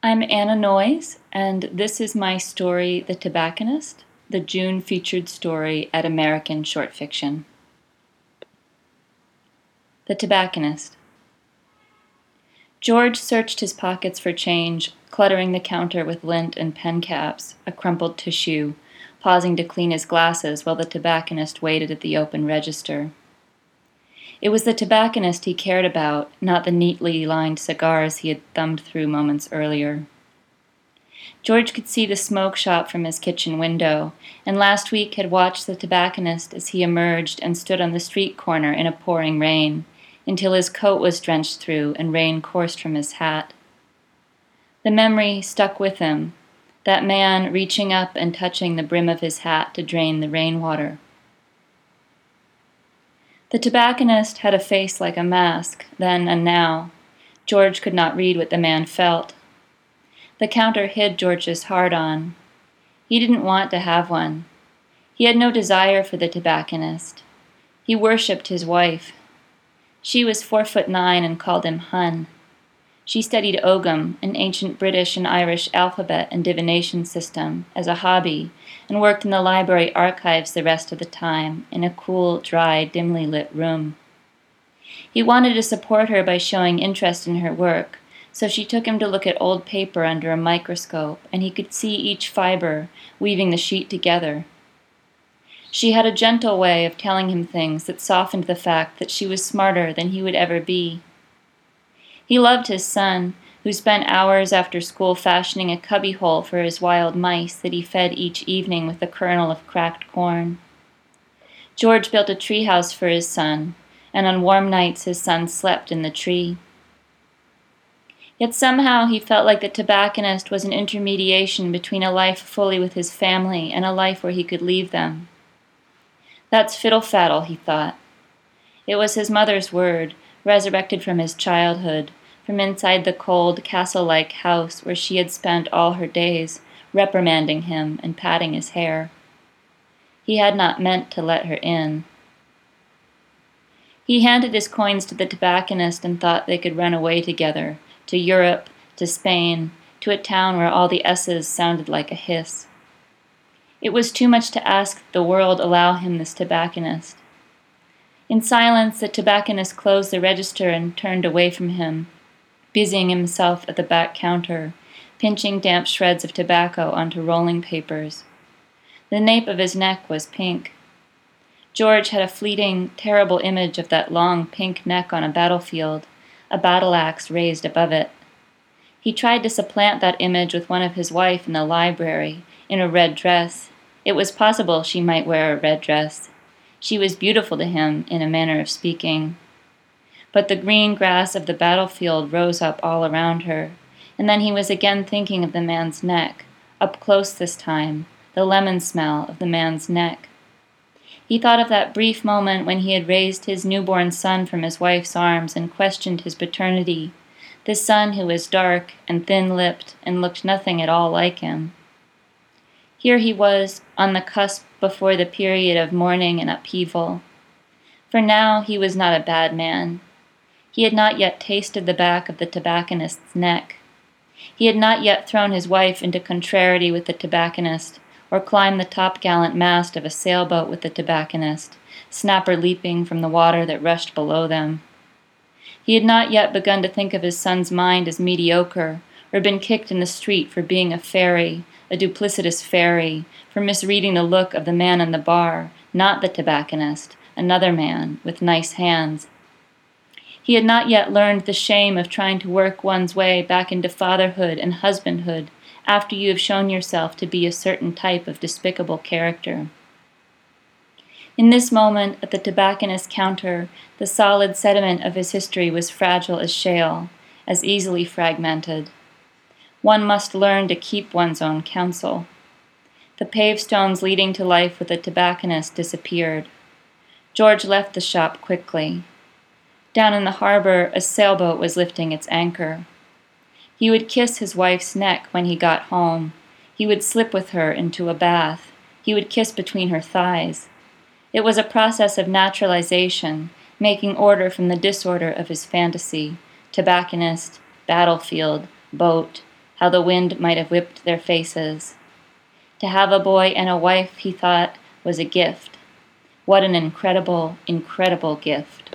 I'm Anna Noyes, and this is my story, The Tobacconist, the June featured story at American Short Fiction. The Tobacconist. George searched his pockets for change, cluttering the counter with lint and pen caps, a crumpled tissue, pausing to clean his glasses while the tobacconist waited at the open register. It was the tobacconist he cared about, not the neatly lined cigars he had thumbed through moments earlier. George could see the smoke shop from his kitchen window, and last week had watched the tobacconist as he emerged and stood on the street corner in a pouring rain, until his coat was drenched through and rain coursed from his hat. The memory stuck with him that man reaching up and touching the brim of his hat to drain the rainwater. The tobacconist had a face like a mask, then and now. George could not read what the man felt. The counter hid George's hard on. He didn't want to have one. He had no desire for the tobacconist. He worshipped his wife. She was four foot nine and called him Hun. She studied Ogham, an ancient British and Irish alphabet and divination system, as a hobby, and worked in the library archives the rest of the time, in a cool, dry, dimly lit room. He wanted to support her by showing interest in her work, so she took him to look at old paper under a microscope, and he could see each fiber weaving the sheet together. She had a gentle way of telling him things that softened the fact that she was smarter than he would ever be he loved his son, who spent hours after school fashioning a cubbyhole for his wild mice that he fed each evening with a kernel of cracked corn. George built a treehouse for his son, and on warm nights his son slept in the tree. Yet somehow he felt like the tobacconist was an intermediation between a life fully with his family and a life where he could leave them. That's fiddle faddle, he thought. It was his mother's word, resurrected from his childhood, from inside the cold, castle like house where she had spent all her days, reprimanding him and patting his hair. He had not meant to let her in. He handed his coins to the tobacconist and thought they could run away together, to Europe, to Spain, to a town where all the S's sounded like a hiss. It was too much to ask the world allow him this tobacconist. In silence, the tobacconist closed the register and turned away from him, busying himself at the back counter, pinching damp shreds of tobacco onto rolling papers. The nape of his neck was pink. George had a fleeting, terrible image of that long pink neck on a battlefield, a battle axe raised above it. He tried to supplant that image with one of his wife in the library, in a red dress. It was possible she might wear a red dress. She was beautiful to him, in a manner of speaking but the green grass of the battlefield rose up all around her. And then he was again thinking of the man's neck, up close this time, the lemon smell of the man's neck. He thought of that brief moment when he had raised his newborn son from his wife's arms and questioned his paternity, this son who was dark and thin lipped and looked nothing at all like him. Here he was, on the cusp before the period of mourning and upheaval. For now he was not a bad man. He had not yet tasted the back of the tobacconist's neck. He had not yet thrown his wife into contrariety with the tobacconist, or climbed the topgallant mast of a sailboat with the tobacconist, snapper leaping from the water that rushed below them. He had not yet begun to think of his son's mind as mediocre, or been kicked in the street for being a fairy, a duplicitous fairy, for misreading the look of the man in the bar, not the tobacconist, another man, with nice hands, he had not yet learned the shame of trying to work one's way back into fatherhood and husbandhood after you have shown yourself to be a certain type of despicable character. In this moment, at the tobacconist's counter, the solid sediment of his history was fragile as shale, as easily fragmented. One must learn to keep one's own counsel. The paved stones leading to life with the tobacconist disappeared. George left the shop quickly. Down in the harbor, a sailboat was lifting its anchor. He would kiss his wife's neck when he got home. He would slip with her into a bath. He would kiss between her thighs. It was a process of naturalization, making order from the disorder of his fantasy tobacconist, battlefield, boat, how the wind might have whipped their faces. To have a boy and a wife, he thought, was a gift. What an incredible, incredible gift.